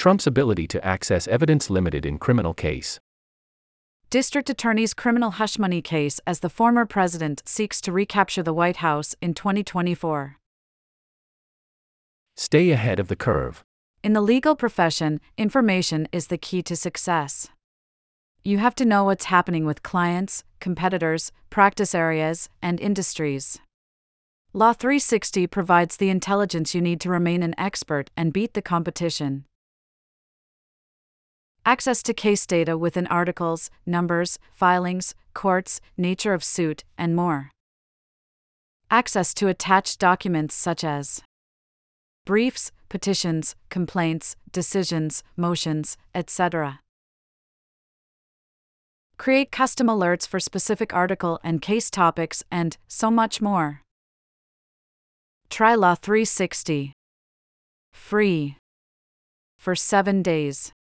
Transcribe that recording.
Trump's ability to access evidence limited in criminal case. District Attorney's criminal hush money case as the former president seeks to recapture the White House in 2024. Stay ahead of the curve. In the legal profession, information is the key to success. You have to know what's happening with clients, competitors, practice areas, and industries. Law 360 provides the intelligence you need to remain an expert and beat the competition. Access to case data within articles, numbers, filings, courts, nature of suit, and more. Access to attached documents such as briefs, petitions, complaints, decisions, motions, etc. Create custom alerts for specific article and case topics, and so much more. Try Law 360. Free. For 7 days.